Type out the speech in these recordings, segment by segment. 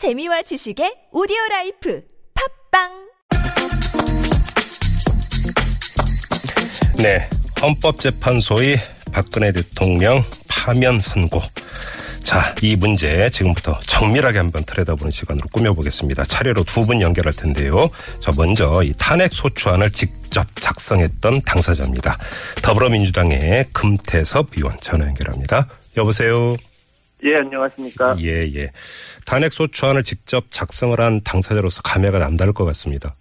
재미와 지식의 오디오 라이프 팟빵 네. 헌법재판소의 박근혜 대통령 파면 선고. 자, 이 문제 지금부터 정밀하게 한번 들여다보는 시간으로 꾸며보겠습니다. 차례로 두 분 연결할 텐데요. 저 먼저 이 탄핵 소추안을 직접 작성했던 당사자입니다. 더불어민주당의 금태섭 의원 전화 연결합니다. 여보세요. 예, 안녕하십니까. 예, 예. 탄핵 소추안을 직접 작성을 한 당사자로서 감회가 남다를 것 같습니다.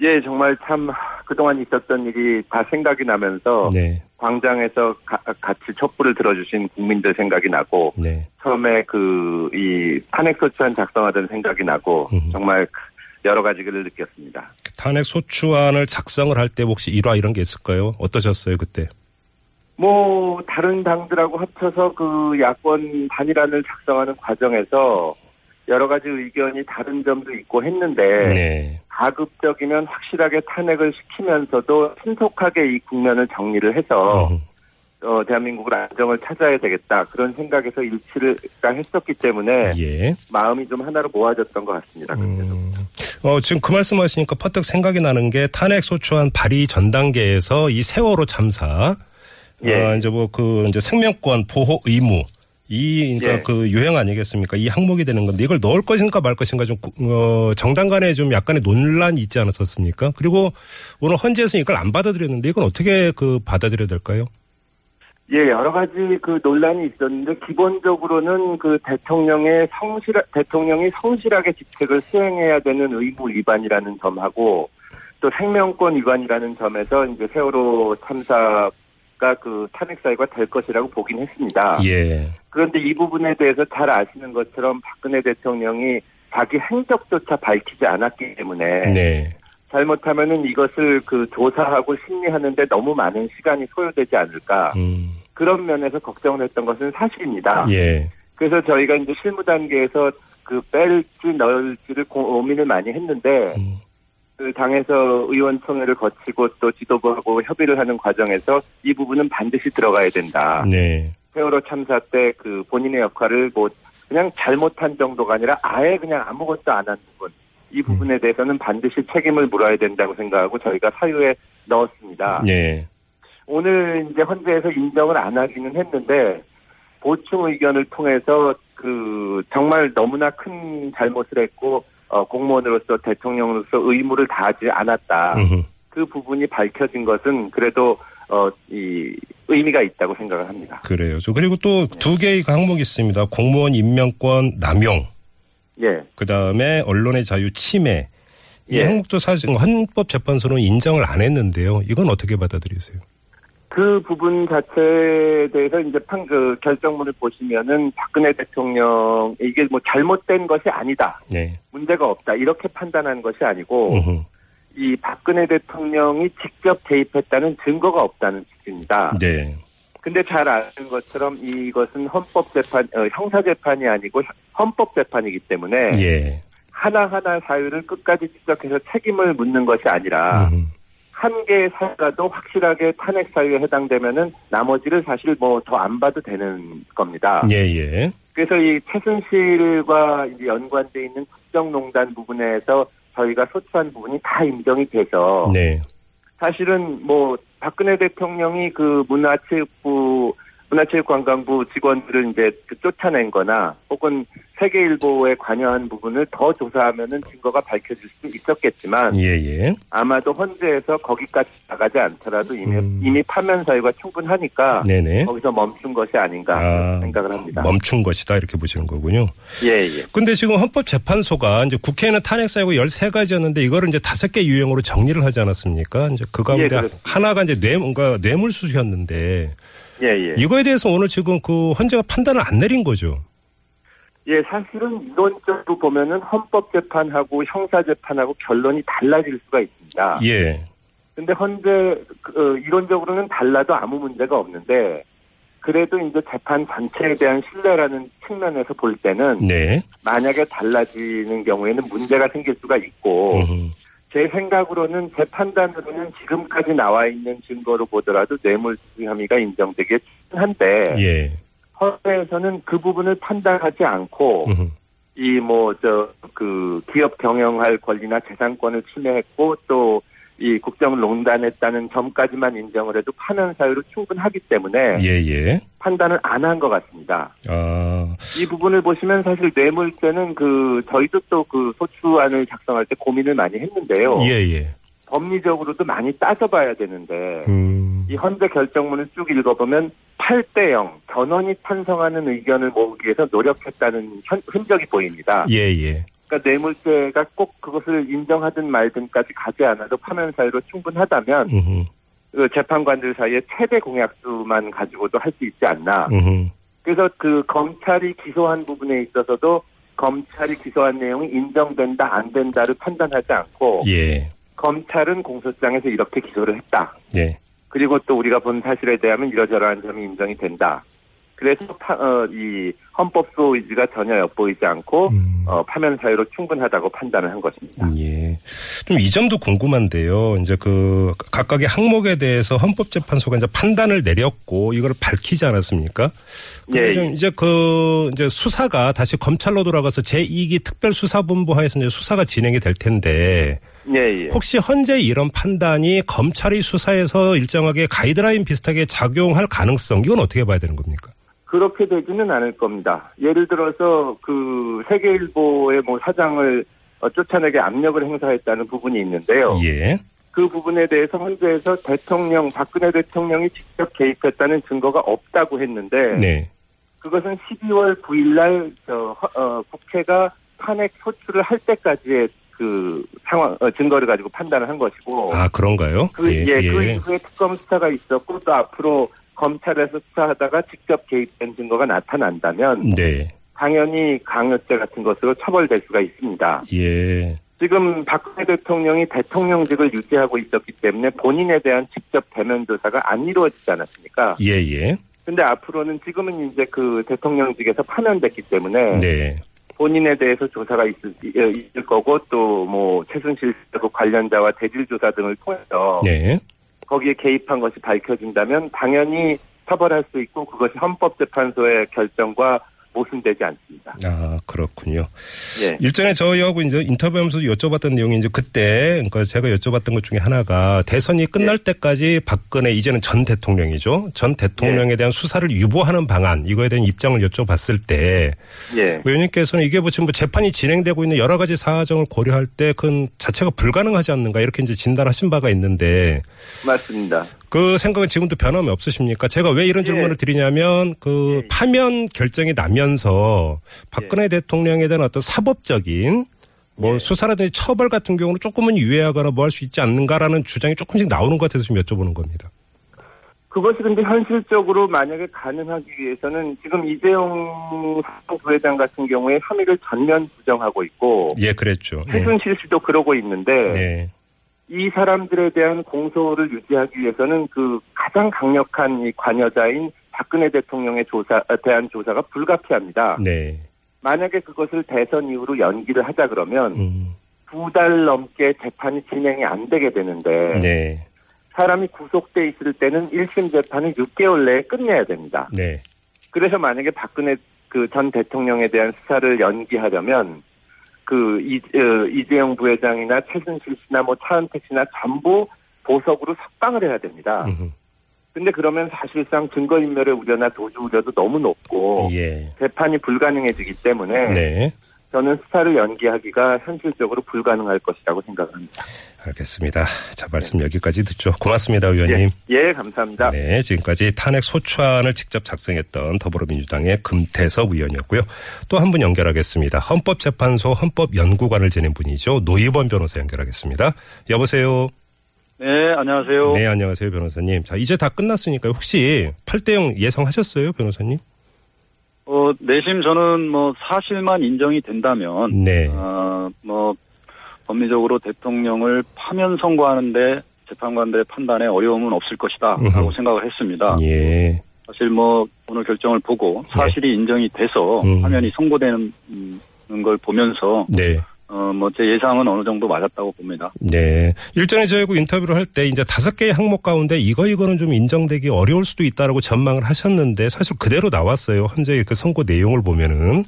예, 정말 참 그동안 있었던 일이 다 생각이 나면서 네. 광장에서 가- 같이 촛불을 들어주신 국민들 생각이 나고 네. 처음에 그 이 탄핵 소추안 작성하던 생각이 나고 음. 정말 여러 가지를 느꼈습니다. 탄핵 소추안을 작성을 할 때 혹시 일화 이런 게 있을까요? 어떠셨어요, 그때? 뭐 다른 당들하고 합쳐서 그 야권 단일안을 작성하는 과정에서 여러 가지 의견이 다른 점도 있고 했는데 네. 가급적이면 확실하게 탄핵을 시키면서도 신속하게 이 국면을 정리를 해서 음. 어, 대한민국을 안정을 찾아야 되겠다 그런 생각에서 일치를 가 했었기 때문에 예. 마음이 좀 하나로 모아졌던 것 같습니다. 음, 어, 지금 그 말씀 하시니까 퍼뜩 생각이 나는 게 탄핵 소추안 발의 전 단계에서 이 세월호 참사, 예. 어, 이제 뭐 그 이제 생명권 보호 의무, 이, 그러니까 예. 그 유행 아니겠습니까? 이 항목이 되는 건데 이걸 넣을 것인가 말 것인가 좀, 구- 어, 정당 간에 좀 약간의 논란이 있지 않았었습니까? 그리고 오늘 헌재에서는 이걸 안 받아들였는데 이건 어떻게 그 받아들여야 될까요? 예, 여러 가지 그 논란이 있었는데 기본적으로는 그 대통령의 성실 대통령이 성실하게 직책을 수행해야 되는 의무 위반이라는 점하고 또 생명권 위반이라는 점에서 이제 세월호 참사 가그 탄핵 사유가 될 것이라고 보긴 했습니다. 예. 그런데 이 부분에 대해서 잘 아시는 것처럼 박근혜 대통령이 자기 행적조차 밝히지 않았기 때문에 네. 잘못하면은 이것을 그 조사하고 심리하는데 너무 많은 시간이 소요되지 않을까 음. 그런 면에서 걱정을 했던 것은 사실입니다. 예. 그래서 저희가 이제 실무 단계에서 그 뺄지 넣을지를 고민을 많이 했는데 음. 그 당에서 의원총회를 거치고 또 지도부하고 협의를 하는 과정에서 이 부분은 반드시 들어가야 된다. 네. 세월호 참사 때 그 본인의 역할을 뭐 그냥 잘못한 정도가 아니라 아예 그냥 아무것도 안 한 부분 이 부분에 대해서는 반드시 책임을 물어야 된다고 생각하고 저희가 사유에 넣었습니다. 예. 오늘 이제 헌재에서 인정을 안 하기는 했는데 보충 의견을 통해서 그 정말 너무나 큰 잘못을 했고 어, 공무원으로서 대통령으로서 의무를 다하지 않았다. 음흠. 그 부분이 밝혀진 것은 그래도 어, 이 의미가 있다고 생각을 합니다. 그래요. 저 그리고 또두 개의 그 항목이 있습니다. 공무원 임명권 남용, 예. 그 다음에 언론의 자유 침해. 이 예. 항목도 사실 헌법재판소는 인정을 안 했는데요. 이건 어떻게 받아들이세요? 그 부분 자체에 대해서 이제 판, 그 결정문을 보시면은 박근혜 대통령 이게 뭐 잘못된 것이 아니다. 네. 문제가 없다. 이렇게 판단한 것이 아니고 음흠. 이 박근혜 대통령이 직접 개입했다는 증거가 없다는 취지입니다. 네. 근데 잘 아는 것처럼 이것은 헌법재판, 어, 형사재판이 아니고 헌법재판이기 때문에 예. 하나하나 사유를 끝까지 지적해서 책임을 묻는 것이 아니라 음흠. 한 개의 사유라도 확실하게 탄핵 사유에 해당되면은 나머지를 사실 뭐 더 안 봐도 되는 겁니다. 예, 예. 그래서 이 최순실과 이제 연관돼 있는 국정농단 부분에서 저희가 소추한 부분이 다 인정이 돼서 네. 사실은 뭐 박근혜 대통령이 그 문화체육부 문화체육관광부 직원들을 이제 그 쫓아낸 거나 혹은 세계일보에 관여한 부분을 더 조사하면은 증거가 밝혀질 수 있었겠지만 예, 예. 아마도 헌재에서 거기까지 나가지 않더라도 이미, 음. 이미 파면 사유가 충분하니까 네네. 거기서 멈춘 것이 아닌가 아, 생각을 합니다. 멈춘 것이다. 이렇게 보시는 거군요. 예, 예. 근데 지금 헌법재판소가 이제 국회에는 탄핵 사유가 13가지였는데 이거를 이제 다섯 개 유형으로 정리를 하지 않았습니까? 이제 그 가운데 예. 하나가 이제 뇌, 뭔가 뇌물수수였는데 예, 예. 이거에 대해서 오늘 지금 그 헌재가 판단을 안 내린 거죠. 예, 사실은 이론적으로 보면은 헌법재판하고 형사재판하고 결론이 달라질 수가 있습니다. 예. 근데 헌재, 그, 어, 이론적으로는 달라도 아무 문제가 없는데, 그래도 이제 재판 전체에 대한 신뢰라는 측면에서 볼 때는, 네. 만약에 달라지는 경우에는 문제가 생길 수가 있고, 음흠. 제 생각으로는 제 판단으로는 지금까지 나와 있는 증거로 보더라도 뇌물수수 혐의가 인정되기 한데 예. 헌재에서는 그 부분을 판단하지 않고. 이 뭐 저 그 기업 경영할 권리나 재산권을 침해했고 또 이 국정을 농단했다는 점까지만 인정을 해도 파면 사유로 충분하기 때문에 예, 예. 판단을 안 한 것 같습니다. 아, 이 부분을 보시면 사실 뇌물죄는 그 저희도 또 그 소추안을 작성할 때 고민을 많이 했는데요. 예, 예. 법리적으로도 많이 따져봐야 되는데 음, 이 헌재 결정문을 쭉 읽어보면 8대 0 전원이 찬성하는 의견을 모으기 위해서 노력했다는 현- 흔적이 보입니다. 예, 예. 그러니까 뇌물죄가 꼭 그것을 인정하든 말든까지 가지 않아도 파면 사유로 충분하다면 그 재판관들 사이에 최대 공약수만 가지고도 할 수 있지 않나. 음흠. 그래서 그 검찰이 기소한 부분에 있어서도 검찰이 기소한 내용이 인정된다 안 된다를 판단하지 않고 예, 검찰은 공소장에서 이렇게 기소를 했다. 예. 그리고 또 우리가 본 사실에 대하면 이러저러한 점이 인정이 된다. 그래서 파, 어, 이 헌법소 의지가 전혀 엿보이지 않고 음. 어, 파면 사유로 충분하다고 판단을 한 것입니다. 예. 좀 이 점도 궁금한데요. 이제 그 각각의 항목에 대해서 헌법재판소가 이제 판단을 내렸고 이걸 밝히지 않았습니까? 근데 예, 좀 예. 이제 그 이제 수사가 다시 검찰로 돌아가서 제2기 특별수사본부 하에서 이제 수사가 진행이 될 텐데 예, 예. 혹시 현재 이런 판단이 검찰이 수사에서 일정하게 가이드라인 비슷하게 작용할 가능성 이건 어떻게 봐야 되는 겁니까? 그렇게 되지는 않을 겁니다. 예를 들어서 그 세계일보의 뭐 사장을 어, 쫓아내게 압력을 행사했다는 부분이 있는데요. 예. 그 부분에 대해서 헌재에서 대통령 박근혜 대통령이 직접 개입했다는 증거가 없다고 했는데 네. 그것은 12월 9일 날, 저, 허- 어, 국회가 탄핵 소추를 할 때까지의 그 상황, 어, 증거를 가지고 판단을 한 것이고. 아 그런가요? 그, 예, 그 이후에 특검 수사가 있었고 또 앞으로 검찰에서 수사하다가 직접 개입된 증거가 나타난다면 네. 당연히 강요죄 같은 것으로 처벌될 수가 있습니다. 예. 지금 박근혜 대통령이 대통령직을 유지하고 있었기 때문에 본인에 대한 직접 대면 조사가 안 이루어지지 않았습니까? 예, 예. 근데 앞으로는 지금은 이제 그 대통령직에서 파면됐기 때문에 네. 본인에 대해서 조사가 있을, 예, 있을 거고 또 뭐 최순실 그 관련자와 대질 조사 등을 통해서 네. 거기에 개입한 것이 밝혀진다면 당연히 처벌할 수 있고 그것이 헌법재판소의 결정과 모순되지 않습니다. 아, 그렇군요. 예. 일전에 저희하고 이제 인터뷰하면서 여쭤봤던 내용이 이제 그때, 그러니까 제가 여쭤봤던 것 중에 하나가 대선이 끝날 때까지 박근혜, 이제는 전 대통령이죠. 전 대통령에 대한 수사를 유보하는 방안, 이거에 대한 입장을 여쭤봤을 때, 예. 의원님께서는 이게 뭐 지금 뭐 재판이 진행되고 있는 여러 가지 사정을 고려할 때 그건 자체가 불가능하지 않는가 이렇게 이제 진단하신 바가 있는데 맞습니다. 그 생각은 지금도 변함이 없으십니까? 제가 왜 이런 예. 질문을 드리냐면 그 예. 파면 결정이 나면서 박근혜 대통령에 대한 어떤 사법적인 뭐 예. 수사라든지 처벌 같은 경우는 조금은 유예하거나 뭐 할 수 있지 않는가라는 주장이 조금씩 나오는 것 같아서 좀 여쭤보는 겁니다. 그것이 근데 현실적으로 만약에 가능하기 위해서는 지금 이재용 부회장 같은 경우에 혐의를 전면 부정하고 있고 예, 그랬죠. 예. 최순실 씨도 그러고 있는데 네. 이 사람들에 대한 공소를 유지하기 위해서는 그 가장 강력한 이 관여자인 박근혜 대통령의 조사 어, 대한 조사가 불가피합니다. 네. 만약에 그것을 대선 이후로 연기를 하자 그러면 음. 두달 넘게 재판이 진행이 안 되게 되는데 네. 사람이 구속돼 있을 때는 1심 재판을 6개월 내에 끝내야 됩니다. 네. 그래서 만약에 박근혜 그 전 대통령에 대한 수사를 연기하려면 그 이, 어, 이재용 부회장이나 최순실 씨나 뭐 차은택 씨나 전부 보석으로 석방을 해야 됩니다. 음흠. 근데 그러면 사실상 증거인멸의 우려나 도주 우려도 너무 높고 예. 재판이 불가능해지기 때문에 네. 저는 수사를 연기하기가 현실적으로 불가능할 것이라고 생각합니다. 알겠습니다. 자, 말씀 여기까지 듣죠. 고맙습니다, 의원님. 예, 예, 감사합니다. 네, 지금까지 탄핵 소추안을 직접 작성했던 더불어민주당의 금태섭 의원이었고요. 또 한 분 연결하겠습니다. 헌법재판소 헌법연구관을 지낸 분이죠. 노희범 변호사 연결하겠습니다. 여보세요. 네, 안녕하세요. 네, 안녕하세요, 변호사님. 자, 이제 다 끝났으니까 혹시 8대0 예상하셨어요, 변호사님? 어, 내심 저는 뭐 사실만 인정이 된다면, 네. 어, 뭐, 법리적으로 대통령을 파면 선고하는데 재판관들의 판단에 어려움은 없을 것이다. 라고 음흠. 생각을 했습니다. 예. 사실 뭐, 오늘 결정을 보고 사실이 인정이 돼서 음. 파면이 선고되는 음, 걸 보면서, 네. 어, 뭐, 제 예상은 어느 정도 맞았다고 봅니다. 네. 일전에 저희하고 인터뷰를 할 때 이제 다섯 개의 항목 가운데 이거 이거는 좀 인정되기 어려울 수도 있다라고 전망을 하셨는데 사실 그대로 나왔어요. 현재 그 선고 내용을 보면은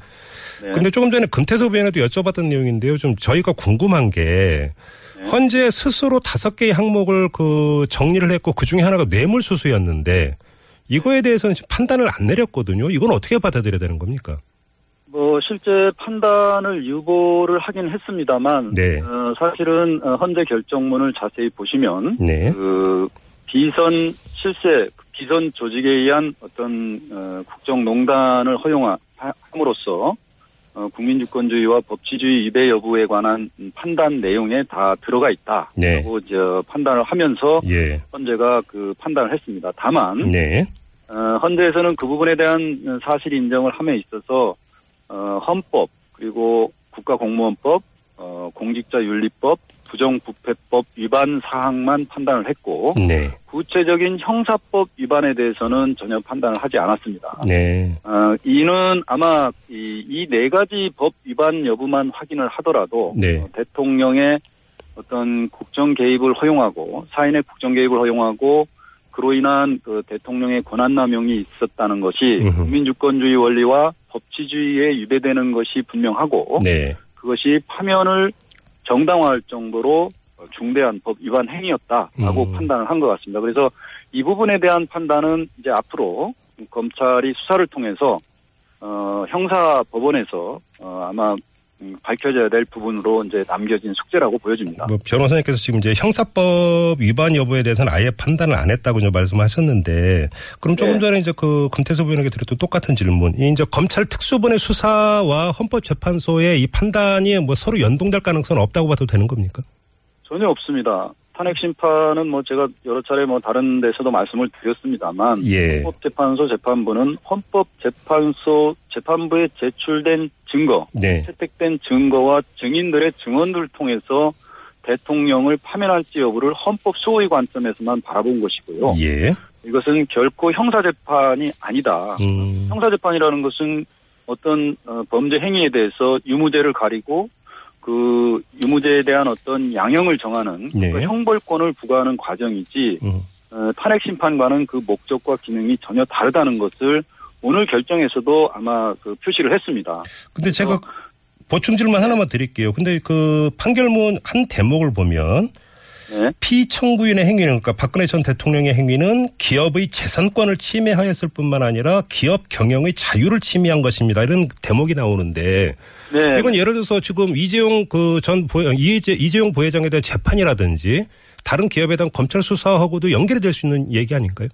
네. 근데 조금 전에 금태섭 의원에도 여쭤봤던 내용인데요. 좀 저희가 궁금한 게 네. 현재 스스로 다섯 개의 항목을 그 정리를 했고 그 중에 하나가 뇌물수수였는데 이거에 대해서는 지금 판단을 안 내렸거든요. 이건 어떻게 받아들여야 되는 겁니까? 뭐 실제 판단을 유보를 하긴 했습니다만 네. 어, 사실은 어, 헌재 결정문을 자세히 보시면 네. 그 비선 실세 비선 조직에 의한 어떤 어, 국정농단을 허용함으로써 어, 국민주권주의와 법치주의 위배 여부에 관한 판단 내용에 다 들어가 있다라고 네. 저 판단을 하면서 예. 헌재가 그 판단을 했습니다. 다만 네. 어, 헌재에서는 그 부분에 대한 사실 인정을 함에 있어서 어, 헌법 그리고 국가공무원법, 어, 공직자윤리법, 부정부패법 위반 사항만 판단을 했고 네. 구체적인 형사법 위반에 대해서는 전혀 판단을 하지 않았습니다. 네. 어, 이는 아마 이네 가지 법 위반 여부만 확인을 하더라도 네. 어, 대통령의 어떤 국정 개입을 허용하고 사인의 국정 개입을 허용하고 그로 인한 그 대통령의 권한 남용이 있었다는 것이. 국민주권주의 원리와 법치주의에 위배되는 것이 분명하고 네. 그것이 파면을 정당화할 정도로 중대한 법 위반 행위였다라고 음. 판단을 한 것 같습니다. 그래서 이 부분에 대한 판단은 이제 앞으로 검찰이 수사를 통해서 어, 형사 법원에서 어, 아마 음, 밝혀져야 될 부분으로 이제 남겨진 숙제라고 보여집니다. 뭐 변호사님께서 지금 이제 형사법 위반 여부에 대해서는 아예 판단을 안 했다고 이제 말씀하셨는데 그럼 조금 네. 전에 이제 그 금태섭 의원에게 드렸던 똑같은 질문. 이 이제 검찰 특수본의 수사와 헌법재판소의 이 판단이 뭐 서로 연동될 가능성은 없다고 봐도 되는 겁니까? 전혀 없습니다. 탄핵 심판은 뭐 제가 여러 차례 뭐 다른 데서도 말씀을 드렸습니다만 예. 헌법재판소 재판부는 헌법재판소 재판부에 제출된 증거, 네. 채택된 증거와 증인들의 증언들을 통해서 대통령을 파면할지 여부를 헌법 수호의 관점에서만 바라본 것이고요. 예. 이것은 결코 형사재판이 아니다. 음. 형사재판이라는 것은 어떤 어, 범죄 행위에 대해서 유무죄를 가리고 그 유무죄에 대한 어떤 양형을 정하는 네. 그 형벌권을 부과하는 과정이지 음. 어, 탄핵 심판과는 그 목적과 기능이 전혀 다르다는 것을 오늘 결정에서도 아마 그 표시를 했습니다. 근데 제가 보충 질문 하나만 드릴게요. 근데 그 판결문 한 대목을 보면 네. 피청구인의 행위는 그러니까 박근혜 전 대통령의 행위는 기업의 재산권을 침해하였을 뿐만 아니라 기업 경영의 자유를 침해한 것입니다. 이런 대목이 나오는데 네. 이건 예를 들어서 지금 이재용 그 전 부회 이재 이재용 부회장에 대한 재판이라든지 다른 기업에 대한 검찰 수사하고도 연결이 될 수 있는 얘기 아닌가요?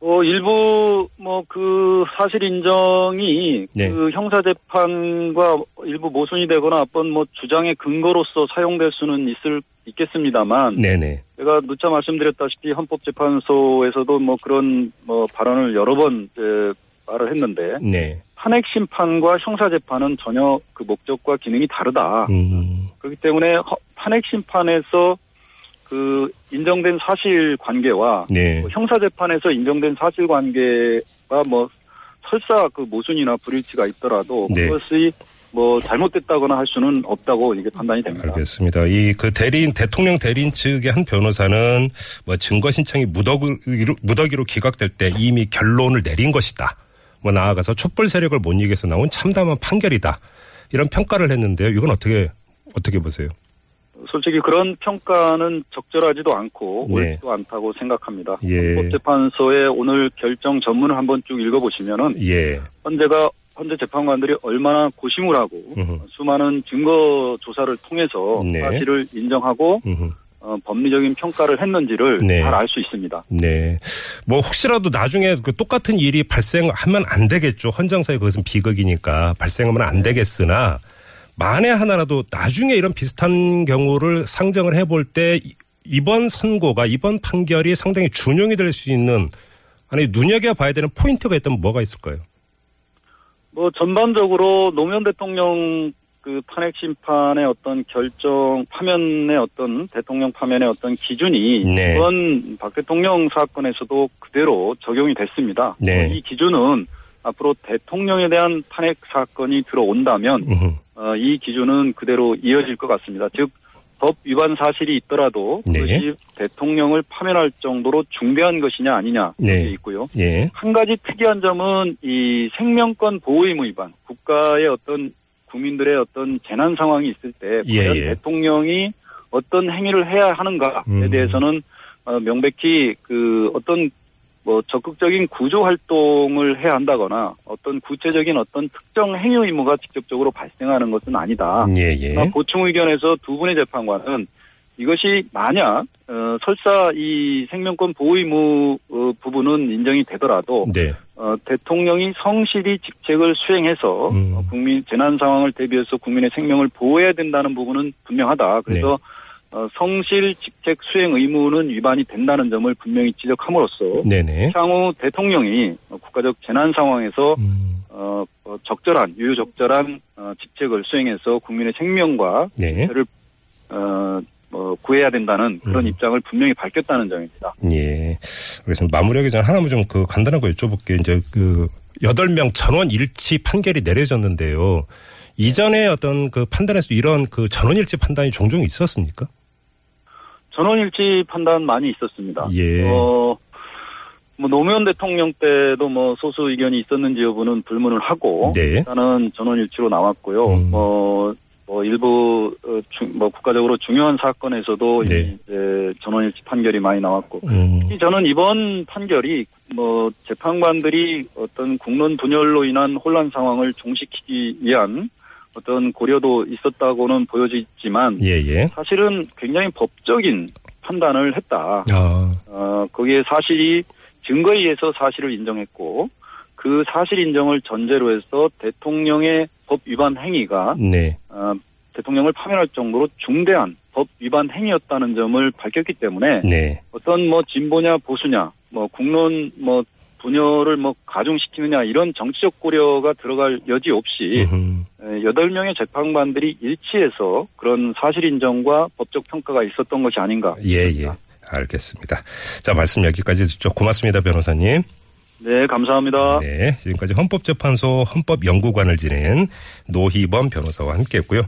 어, 일부, 뭐, 그, 사실 인정이, 네. 그, 형사재판과 일부 모순이 되거나 어떤 뭐, 주장의 근거로서 사용될 수는 있을, 있겠습니다만, 네네. 제가 누차 말씀드렸다시피 헌법재판소에서도 뭐, 그런, 뭐, 발언을 여러 번, 에, 말을 했는데, 네. 탄핵 심판과 형사재판은 전혀 그 목적과 기능이 다르다. 음. 그렇기 때문에 허- 탄핵 심판에서 그 인정된 사실 관계와 네. 뭐 형사 재판에서 인정된 사실 관계가 뭐 설사 그 모순이나 불일치가 있더라도 네. 그것이 뭐 잘못됐다거나 할 수는 없다고 이게 판단이 됩니다. 알겠습니다. 이 그 대리인 대통령 대리인 측의 한 변호사는 뭐 증거 신청이 무더기로, 무더기로 기각될 때 이미 결론을 내린 것이다. 뭐 나아가서 촛불 세력을 못 이겨서 나온 참담한 판결이다. 이런 평가를 했는데요. 이건 어떻게 어떻게 보세요? 솔직히 그런 평가는 적절하지도 않고 네. 옳지도 않다고 생각합니다. 예. 헌법재판소의 오늘 결정 전문을 한번 쭉 읽어보시면은 예. 헌재가 헌재 재판관들이 얼마나 고심을 하고 음흠. 수많은 증거 조사를 통해서 네. 사실을 인정하고. 어, 법리적인 평가를 했는지를 네. 잘알 수 있습니다. 네. 뭐 혹시라도 나중에 그 똑같은 일이 발생하면 안 되겠죠. 헌정사에 그것은 비극이니까 발생하면 안 되겠으나 만에 하나라도 나중에 이런 비슷한 경우를 상정을 해볼 때 이- 이번 선고가 이번 판결이 상당히 준용이 될 수 있는 아니 눈여겨봐야 되는 포인트가 있다면 뭐가 있을까요? 뭐 전반적으로 노무현 대통령 그 탄핵 심판의 어떤 결정 파면의 어떤 대통령 파면의 어떤 기준이 네. 이번 박 대통령 사건에서도 그대로 적용이 됐습니다. 네. 이 기준은 앞으로 대통령에 대한 탄핵 사건이 들어온다면. 어, 이 기준은 그대로 이어질 것 같습니다. 즉 법 위반 사실이 있더라도 네. 그것이 대통령을 파면할 정도로 중대한 것이냐 아니냐 네. 이게 있고요. 예. 한 가지 특이한 점은 이 생명권 보호 의무 위반, 국가의 어떤 국민들의 어떤 재난 상황이 있을 때 예, 과연 예. 대통령이 어떤 행위를 해야 하는가에 음. 대해서는 어, 명백히 그 어떤 뭐 적극적인 구조 활동을 해야 한다거나 어떤 구체적인 어떤 특정 행위 의무가 직접적으로 발생하는 것은 아니다. 예, 예. 보충 의견에서 두 분의 재판관은 이것이 만약 어, 설사 이 생명권 보호 의무 어, 부분은 인정이 되더라도 네. 어, 대통령이 성실히 직책을 수행해서 음. 어, 국민 재난 상황을 대비해서 국민의 생명을 보호해야 된다는 부분은 분명하다. 그래서 어, 성실 직책 수행 의무는 위반이 된다는 점을 분명히 지적함으로써 네네. 향후 대통령이 어, 국가적 재난 상황에서 음. 어, 어, 적절한 유효적절한 어, 직책을 수행해서 국민의 생명과 네. 를 어, 뭐 구해야 된다는 그런 음. 입장을 분명히 밝혔다는 점입니다. 예. 알겠습니다. 마무리하기 전에 하나만 좀 그 간단한 거 여쭤볼게요. 이제 그 여덟 명 전원 일치 판결이 내려졌는데요. 이전에 어떤 그 판단에서 이런 그 전원 일치 판단이 종종 있었습니까? 전원일치 판단 많이 있었습니다. 예. 어, 뭐 노무현 대통령 때도 뭐 소수 의견이 있었는지 여부는 불문을 하고 네. 일단은 전원일치로 나왔고요. 음. 뭐, 뭐 일부 어, 중- 뭐 국가적으로 중요한 사건에서도 네. 이제 전원일치 판결이 많이 나왔고 음. 특히 저는 이번 판결이 뭐 재판관들이 어떤 국론 분열로 인한 혼란 상황을 종식시키기 위한 어떤 고려도 있었다고는 보여지지만 예, 예. 사실은 굉장히 법적인 판단을 했다. 아, 어, 거기에 사실이 증거에 의해서 사실을 인정했고 그 사실 인정을 전제로 해서 대통령의 법 위반 행위가 네. 어, 대통령을 파면할 정도로 중대한 법 위반 행위였다는 점을 밝혔기 때문에 네. 어떤 뭐 진보냐 보수냐 뭐 국론 뭐 분열을 뭐 가중시키느냐 이런 정치적 고려가 들어갈 여지 없이 여덟 명의 재판관들이 일치해서 그런 사실 인정과 법적 평가가 있었던 것이 아닌가. 예, 예. 알겠습니다. 자, 말씀 여기까지 듣죠. 고맙습니다, 변호사님. 네, 감사합니다. 네. 지금까지 헌법재판소 헌법연구관을 지낸 노희범 변호사와 함께 했고요.